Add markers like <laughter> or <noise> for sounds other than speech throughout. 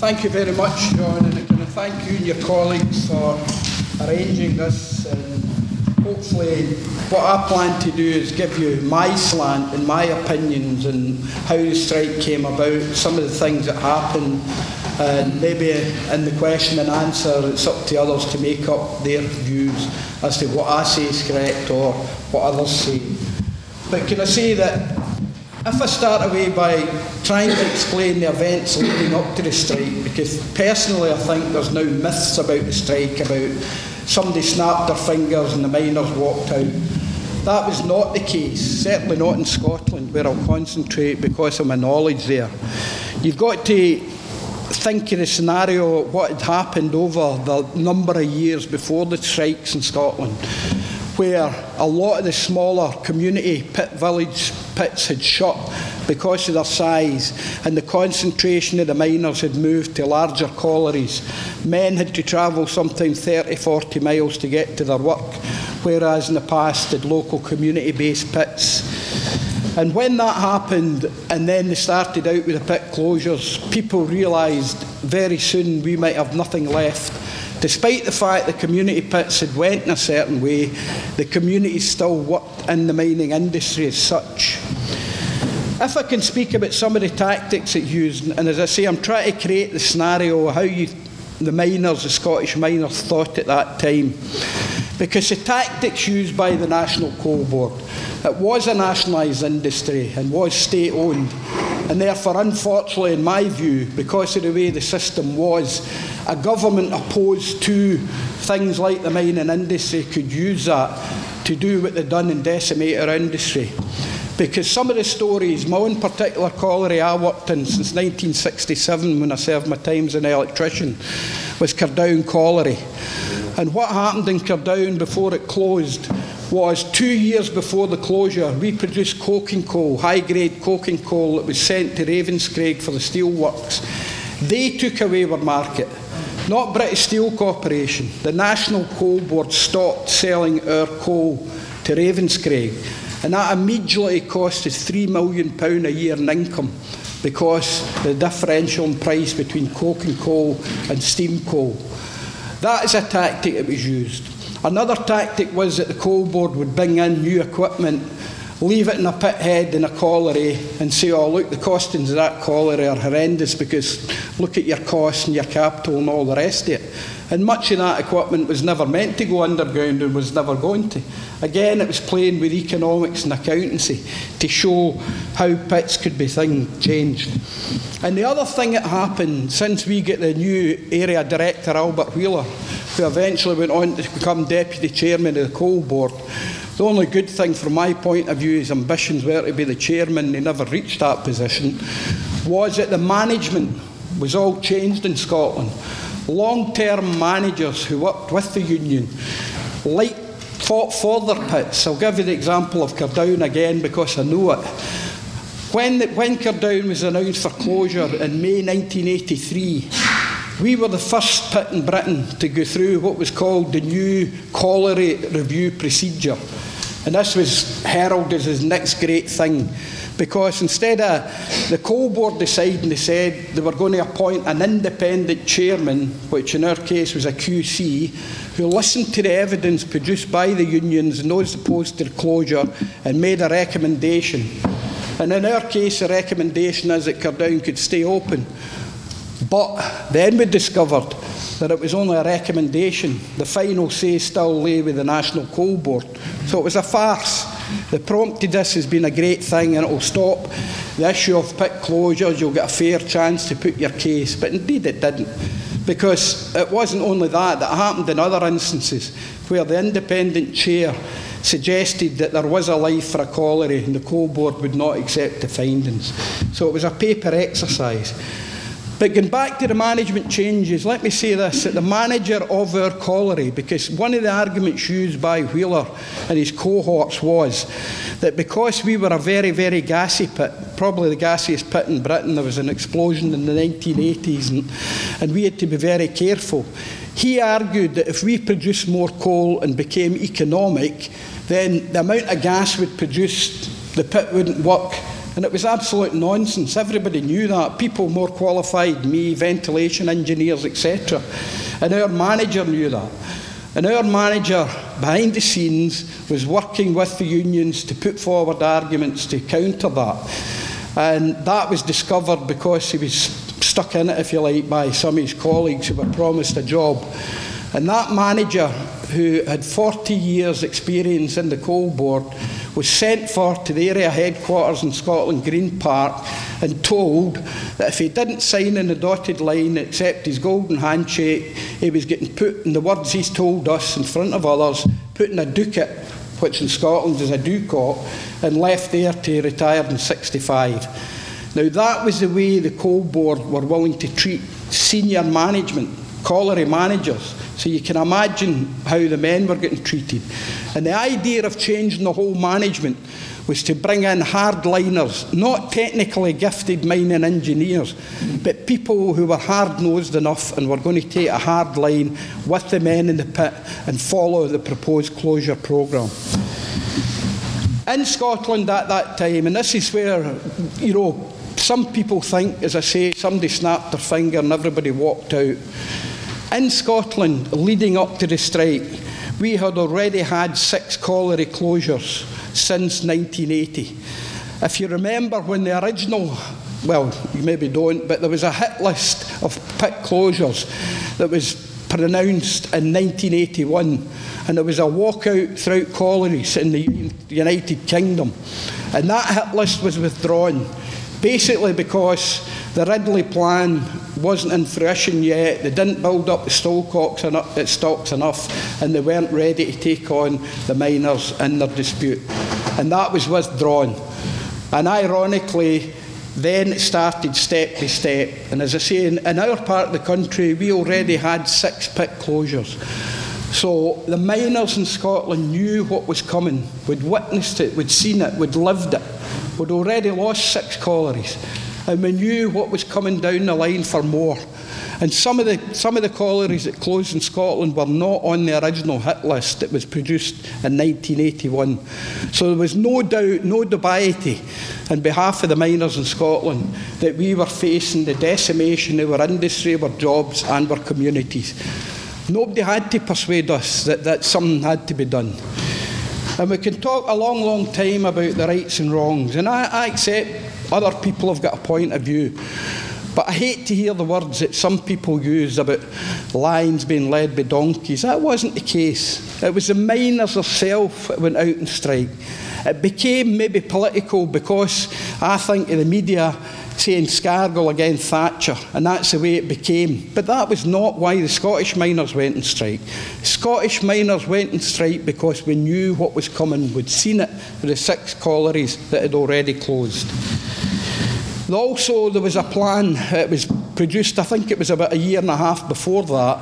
Thank you very much, John, and can I thank you and your colleagues for arranging this. And hopefully, what I plan to do is give you my slant and my opinions and how the strike came about, some of the things that happened, and maybe in the question and answer, it's up to others to make up their views as to what I say is correct or what others say. But can I say that if I start away by trying to explain the events leading up to the strike, because personally I think there's now myths about the strike, about somebody snapped their fingers and the miners walked out. That was not the case, certainly not in Scotland, where I'll concentrate because of my knowledge there. You've got to think of the scenario, what had happened over the number of years before the strikes in Scotland where a lot of the smaller community pit village pits had shut because of their size and the concentration of the miners had moved to larger collieries. Men had to travel sometimes 30, 40 miles to get to their work, whereas in the past had local community based pits. And when that happened, and then they started out with the pit closures, people realised very soon we might have nothing left Despite the fact the community pits had went in a certain way, the community still worked in the mining industry as such. If I can speak about some of the tactics it used, and as I say, I'm trying to create the scenario of how you, the miners, the Scottish miners, thought at that time. Because the tactics used by the National Coal Board, it was a nationalised industry and was state owned. And therefore, unfortunately, in my view, because of the way the system was, a government opposed to things like the mining industry could use that to do what they've done and decimate our industry. Because some of the stories, my own particular colliery I worked in since 1967 when I served my time as an electrician, was Cardowan Colliery. And what happened in Cardowan before it closed was two years before the closure, we produced coking coal, high grade coking coal that was sent to Ravenscraig for the steelworks. They took away our market, not British Steel Corporation. The National Coal Board stopped selling our coal to Ravenscraig, and that immediately cost us £3 million a year in income because the differential in price between coking coal and steam coal. That is a tactic that was used. Another tactic was that the coal board would bring in new equipment, leave it in a pit head in a colliery, and say, oh, look, the costings of that colliery are horrendous because look at your costs and your capital and all the rest of it. And much of that equipment was never meant to go underground and was never going to. Again, it was playing with economics and accountancy to show how pits could be thing changed. And the other thing that happened since we get the new area director, Albert Wheeler, who eventually went on to become deputy chairman of the coal board, the only good thing from my point of view, his ambitions were to be the chairman, he never reached that position, was that the management was all changed in Scotland. Long term managers who worked with the union, like fought for their pits. I'll give you the example of Cardowan again because I know it. When, the, when Cardowan was announced for closure in May 1983, we were the first pit in Britain to go through what was called the new colliery review procedure. And this was heralded as his next great thing because instead of the coal board deciding, they said they were going to appoint an independent chairman, which in our case was a QC, who listened to the evidence produced by the unions and those opposed to the closure and made a recommendation. And in our case, the recommendation is that Cardowan could stay open. But then we discovered that it was only a recommendation. The final say still lay with the National Coal Board. So it was a farce. The prompted this has been a great thing and it will stop the issue of pit closures. You'll get a fair chance to put your case. But indeed it didn't. Because it wasn't only that, that happened in other instances where the independent chair suggested that there was a life for a colliery and the coal board would not accept the findings. So it was a paper exercise. But going back to the management changes, let me say this that the manager of our colliery, because one of the arguments used by Wheeler and his cohorts was that because we were a very, very gassy pit, probably the gassiest pit in Britain, there was an explosion in the 1980s and, and we had to be very careful. He argued that if we produced more coal and became economic, then the amount of gas we'd produce, the pit wouldn't work And it was absolute nonsense. Everybody knew that. People more qualified, me, ventilation engineers, etc. And our manager knew that. And our manager, behind the scenes, was working with the unions to put forward arguments to counter that. And that was discovered because he was stuck in it, if you like, by some of his colleagues who were promised a job. And that manager, who had 40 years' experience in the coal board, was sent for to the area headquarters in Scotland Green Park and told that if he didn't sign in the dotted line, accept his golden handshake, he was getting put, in the words he's told us in front of others, put in a ducat, which in Scotland is a ducat, and left there to retire in 65. Now, that was the way the coal board were willing to treat senior management, colliery managers. So you can imagine how the men were getting treated. And the idea of changing the whole management was to bring in hardliners, not technically gifted mining engineers, but people who were hard nosed enough and were going to take a hard line with the men in the pit and follow the proposed closure programme. In Scotland at that time, and this is where, you know, some people think, as I say, somebody snapped their finger and everybody walked out. In Scotland, leading up to the strike, we had already had six colliery closures since 1980. If you remember when the original, well, you maybe don't, but there was a hit list of pit closures that was pronounced in 1981, and there was a walkout throughout collieries in the United Kingdom. And that hit list was withdrawn, basically because the Ridley plan wasn't in fruition yet. They didn't build up the stocks enough, stocks enough, and they weren't ready to take on the miners in their dispute. And that was withdrawn. And ironically, then it started step by step. And as I say, in, in our part of the country, we already had six pit closures. So the miners in Scotland knew what was coming. We'd witnessed it, we'd seen it, we'd lived it. We'd already lost six collieries and we knew what was coming down the line for more. And some of the some of the collieries that closed in Scotland were not on the original hit list that was produced in 1981. So there was no doubt, no dubiety, on behalf of the miners in Scotland, that we were facing the decimation of our industry, our jobs, and our communities. Nobody had to persuade us that, that something had to be done. And we can talk a long, long time about the rights and wrongs. And I, I accept other people have got a point of view. But I hate to hear the words that some people use about lions being led by donkeys. That wasn't the case. It was the miners themselves that went out and strike. It became maybe political because I think of the media saying Scargill against Thatcher, and that's the way it became. But that was not why the Scottish miners went on strike. Scottish miners went on strike because we knew what was coming. We'd seen it with the six collieries that had already closed. Also, there was a plan, it was produced, I think it was about a year and a half before that,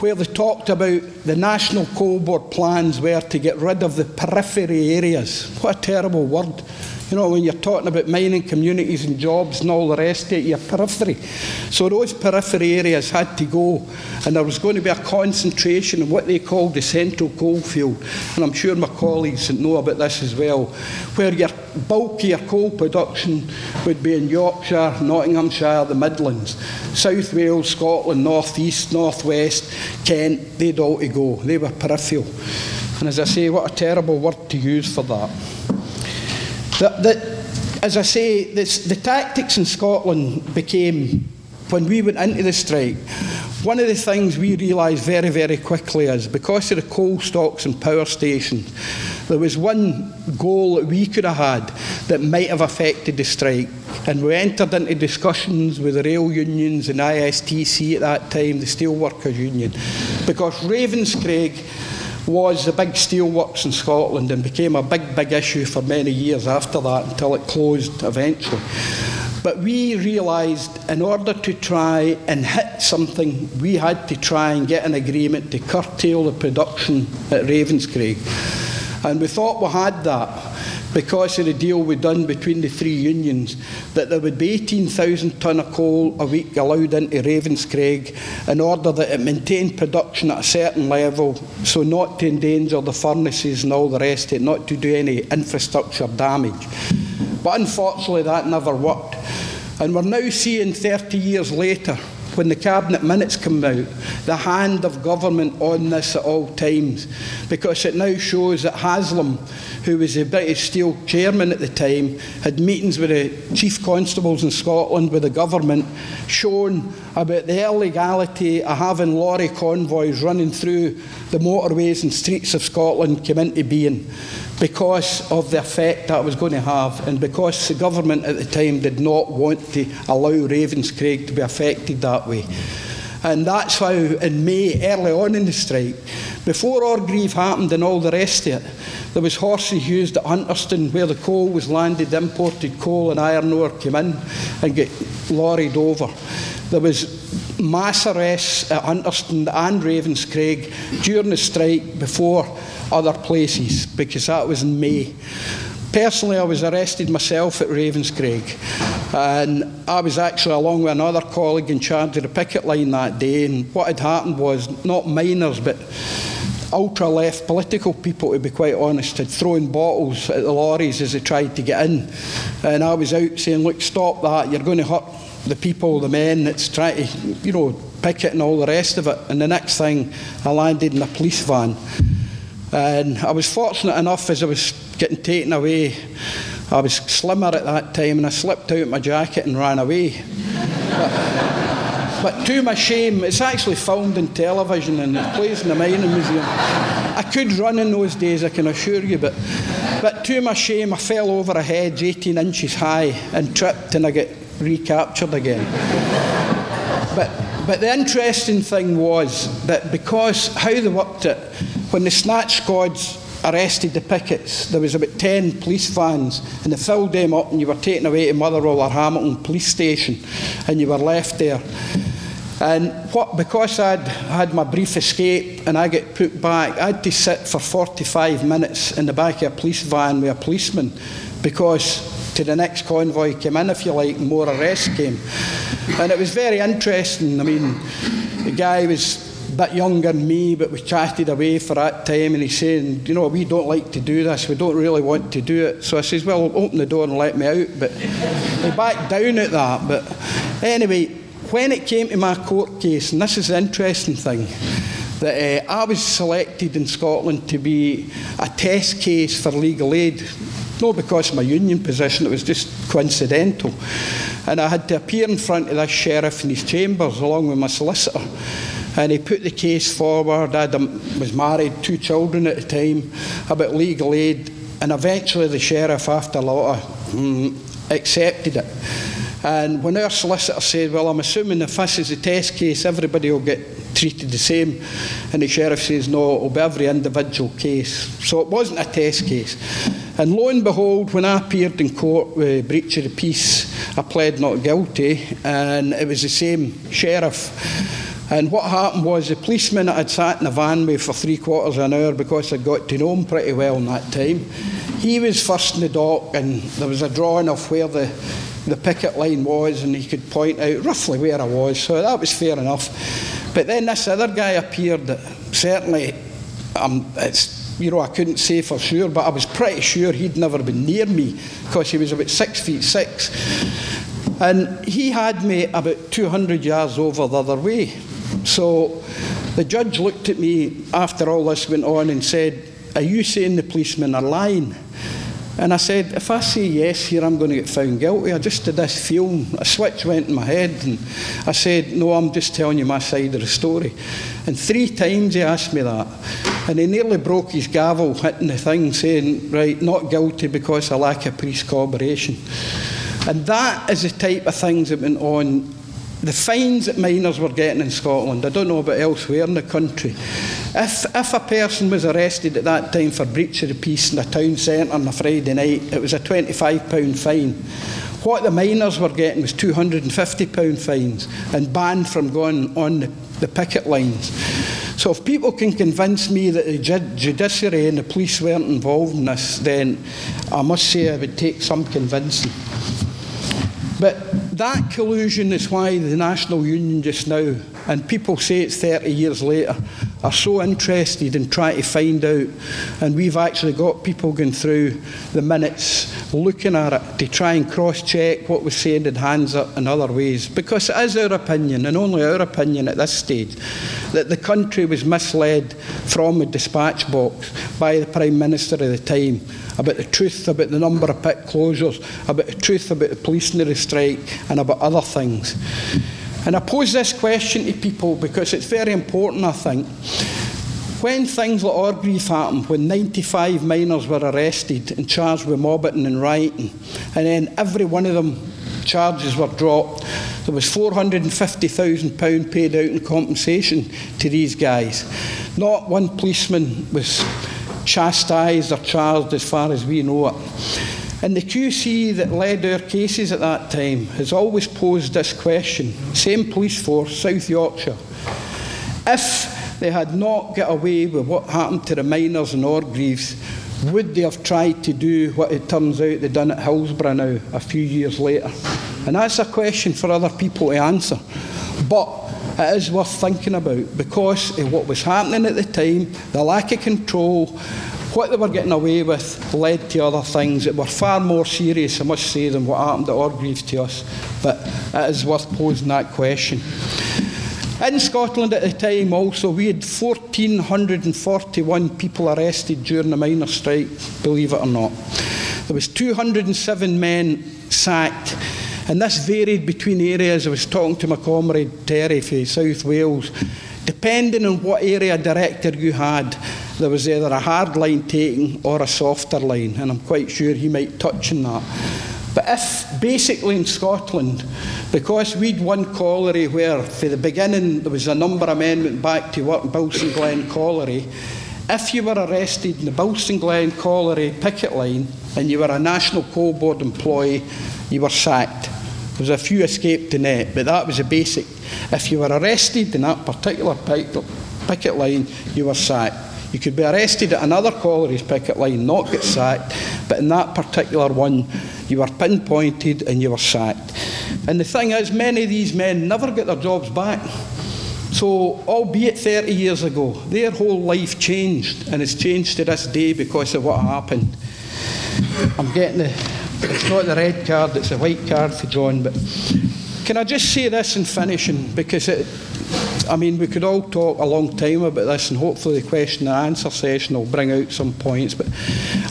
where they talked about the National Coal Board plans were to get rid of the periphery areas. What a terrible word. You know, when you're talking about mining communities and jobs and all the rest of it, your periphery. So those periphery areas had to go, and there was going to be a concentration in what they called the central coalfield. And I'm sure my colleagues know about this as well, where your bulkier coal production would be in Yorkshire, Nottinghamshire, the Midlands, South Wales, Scotland, North East, North West, Kent, they'd all to go. They were peripheral. And as I say, what a terrible word to use for that. That, that, as I say, this, the tactics in Scotland became, when we went into the strike, one of the things we realised very, very quickly is because of the coal stocks and power stations, there was one goal that we could have had that might have affected the strike. And we entered into discussions with the rail unions and ISTC at that time, the Steelworkers Union, because Ravenscraig was the big steelworks in Scotland and became a big, big issue for many years after that until it closed eventually. But we realised in order to try and hit something, we had to try and get an agreement to curtail the production at Ravenscraig. And we thought we had that because of the deal we'd done between the three unions, that there would be 18,000 tonne of coal a week allowed into Ravenscraig in order that it maintained production at a certain level, so not to endanger the furnaces and all the rest of it, not to do any infrastructure damage. But unfortunately, that never worked. And we're now seeing 30 years later when the cabinet minutes come out, the hand of government on this at all times, because it now shows that Haslam, who was the British Steel chairman at the time, had meetings with the chief constables in Scotland with the government, showing about the illegality of having lorry convoys running through the motorways and streets of Scotland came into being because of the effect that was going to have and because the government at the time did not want to allow Ravenscraig to be affected that way. And that's how in May, early on in the strike, before Orgreave happened and all the rest of it, there was horses used at Hunterston where the coal was landed, imported coal and iron ore came in and get lorried over. There was mass arrests at Hunterston and Ravenscraig during the strike before other places because that was in May. Personally, I was arrested myself at Ravenscraig, and I was actually along with another colleague in charge of the picket line that day. And what had happened was not miners, but ultra left political people, to be quite honest, had thrown bottles at the lorries as they tried to get in. And I was out saying, Look, stop that, you're going to hurt the people, the men that's trying to, you know, picket and all the rest of it. And the next thing, I landed in a police van. And I was fortunate enough as I was getting taken away, I was slimmer at that time and I slipped out my jacket and ran away. <laughs> but, to my shame, it's actually filmed in television and it plays in the mining museum. I could run in those days, I can assure you, but, but to my shame, I fell over a hedge 18 inches high and tripped and I get recaptured again. but, but the interesting thing was that because how they worked it, when the snatch squads arrested the pickets, there was about 10 police vans, and they filled them up, and you were taken away to Motherwell or Hamilton police station, and you were left there. And what, because I'd had my brief escape and I get put back, I had to sit for 45 minutes in the back of a police van with a policeman because to the next convoy came in, if you like, more arrests came. And it was very interesting. I mean, the guy was bit younger than me, but we chatted away for that time, and he's saying, you know, we don't like to do this, we don't really want to do it. So I says, well, open the door and let me out. But he backed down at that. But anyway, when it came to my court case, and this is the interesting thing, that uh, I was selected in Scotland to be a test case for legal aid not because of my union position, it was just coincidental. And I had to appear in front of this sheriff in his chambers along with my solicitor. And he put the case forward. I was married, two children at the time, about legal aid. And eventually the sheriff, after a lot of mm, accepted it. And when our solicitor said, Well, I'm assuming if this is a test case, everybody will get treated the same. And the sheriff says, No, it'll be every individual case. So it wasn't a test case. And lo and behold, when I appeared in court with breach of the peace, I pled not guilty, and it was the same sheriff. And what happened was the policeman that I'd sat in the van with for three quarters of an hour because I'd got to know him pretty well in that time, he was first in the dock, and there was a drawing of where the, the picket line was, and he could point out roughly where I was, so that was fair enough. But then this other guy appeared that certainly um, it's you know, I couldn't say for sure, but I was pretty sure he'd never been near me because he was about six feet six. And he had me about 200 yards over the other way. So the judge looked at me after all this went on and said, Are you saying the policemen are lying? And I said, if I say yes here, I'm going to get found guilty. I just did this film, a switch went in my head, and I said, no, I'm just telling you my side of the story. And three times he asked me that. And he nearly broke his gavel hitting the thing, saying, right, not guilty because of lack of police cooperation. And that is the type of things that went on the fines that miners were getting in Scotland, I don't know about elsewhere in the country. If, if a person was arrested at that time for breach of the peace in a town centre on a Friday night, it was a £25 fine. What the miners were getting was £250 fines and banned from going on the, the picket lines. So if people can convince me that the judiciary and the police weren't involved in this, then I must say I would take some convincing. But that collusion is why the National Union just now, and people say it's 30 years later, are so interested in trying to find out. And we've actually got people going through the minutes looking at it to try and cross check what was said in hands up in other ways. Because it is our opinion, and only our opinion at this stage, that the country was misled from a dispatch box by the Prime Minister at the time about the truth about the number of pit closures, about the truth about the police strike, and about other things. And I pose this question to people because it's very important, I think. When things like Orgreave happened, when 95 miners were arrested and charged with mobbing and rioting, and then every one of them charges were dropped, there was £450,000 paid out in compensation to these guys. Not one policeman was chastised or charged as far as we know it. And the QC that led our cases at that time has always posed this question same police force, South Yorkshire. If they had not got away with what happened to the miners in Orgreaves, would they have tried to do what it turns out they've done at Hillsborough now, a few years later? And that's a question for other people to answer. But it is worth thinking about because of what was happening at the time, the lack of control, what they were getting away with led to other things that were far more serious, I must say, than what happened at Orgreave to us. But it is worth posing that question. In Scotland at the time, also, we had 1,441 people arrested during the miners' strike, believe it or not. There was 207 men sacked and this varied between areas. I was talking to my comrade Terry from South Wales. Depending on what area director you had, there was either a hard line taken or a softer line, and I'm quite sure he might touch on that. But if basically in Scotland, because we'd one colliery where for the beginning there was a number of men went back to work in Bilston Glen colliery, if you were arrested in the Bilston Glen colliery picket line and you were a National Coal Board employee, you were sacked. There was a few escaped the net, but that was a basic. If you were arrested in that particular picket line, you were sacked. You could be arrested at another colliery's picket line, not get sacked, but in that particular one, you were pinpointed and you were sacked. And the thing is, many of these men never get their jobs back. So, albeit 30 years ago, their whole life changed, and it's changed to this day because of what happened. I'm getting the it's not the red card, it's a white card for John. But can I just say this in finishing? Because it, I mean, we could all talk a long time about this, and hopefully the question and answer session will bring out some points. But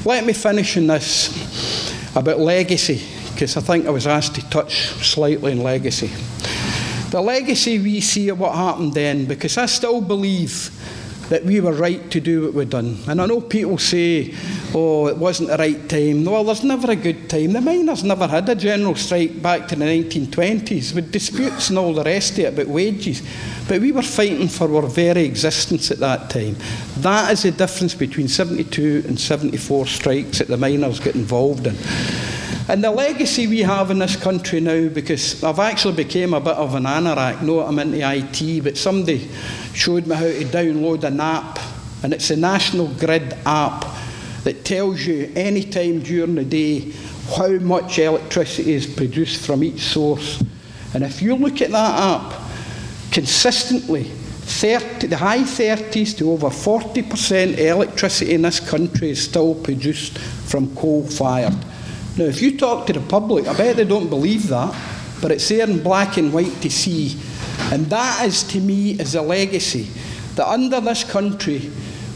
let me finish on this about legacy, because I think I was asked to touch slightly on legacy. The legacy we see of what happened then, because I still believe that we were right to do what we've done. And I know people say oh, it wasn't the right time. Well, there's never a good time. The miners never had a general strike back to the 1920s with disputes and all the rest of it about wages. But we were fighting for our very existence at that time. That is the difference between 72 and 74 strikes that the miners get involved in. And the legacy we have in this country now, because I've actually became a bit of an anorak, no, I'm into IT, but somebody showed me how to download an app, and it's a National Grid app that tells you any time during the day how much electricity is produced from each source. And if you look at that app, consistently, 30, the high 30s to over 40% electricity in this country is still produced from coal fired. Now, if you talk to the public, I bet they don't believe that, but it's there in black and white to see. And that is, to me, is a legacy that under this country,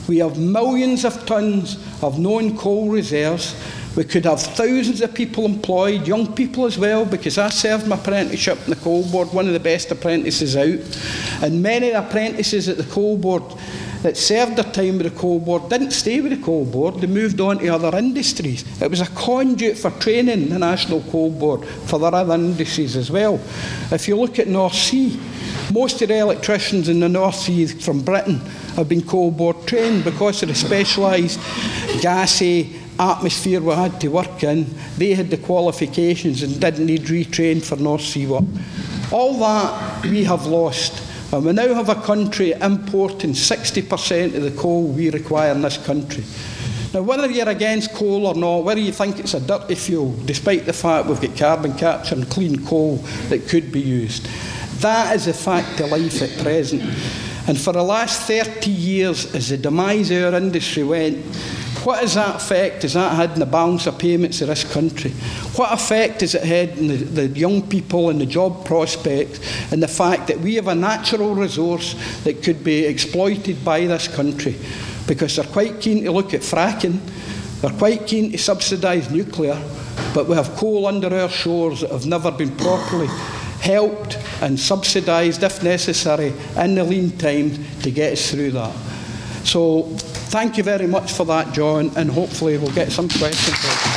we have millions of tons of known coal reserves. We could have thousands of people employed, young people as well, because I served my apprenticeship in the coal board, one of the best apprentices out. And many apprentices at the coal board that served their time with the coal board didn't stay with the coal board, they moved on to other industries. It was a conduit for training the National Coal Board for their other industries as well. If you look at North Sea, most of the electricians in the North Sea from Britain have been coal board trained because of the specialised gassy atmosphere we had to work in. They had the qualifications and didn't need retrain for North Sea work. All that we have lost and we now have a country importing 60% of the coal we require in this country. Now, whether you're against coal or not, whether you think it's a dirty fuel, despite the fact we've got carbon capture and clean coal that could be used, that is a fact of life at present. And for the last 30 years, as the demise of our industry went, What has that effect has that had in the balance of payments of this country? What effect has it had on the, the young people and the job prospects and the fact that we have a natural resource that could be exploited by this country? Because they're quite keen to look at fracking, they're quite keen to subsidise nuclear, but we have coal under our shores that have never been properly helped and subsidised, if necessary, in the lean time to get us through that. So, thank you very much for that, John, and hopefully we'll get some questions.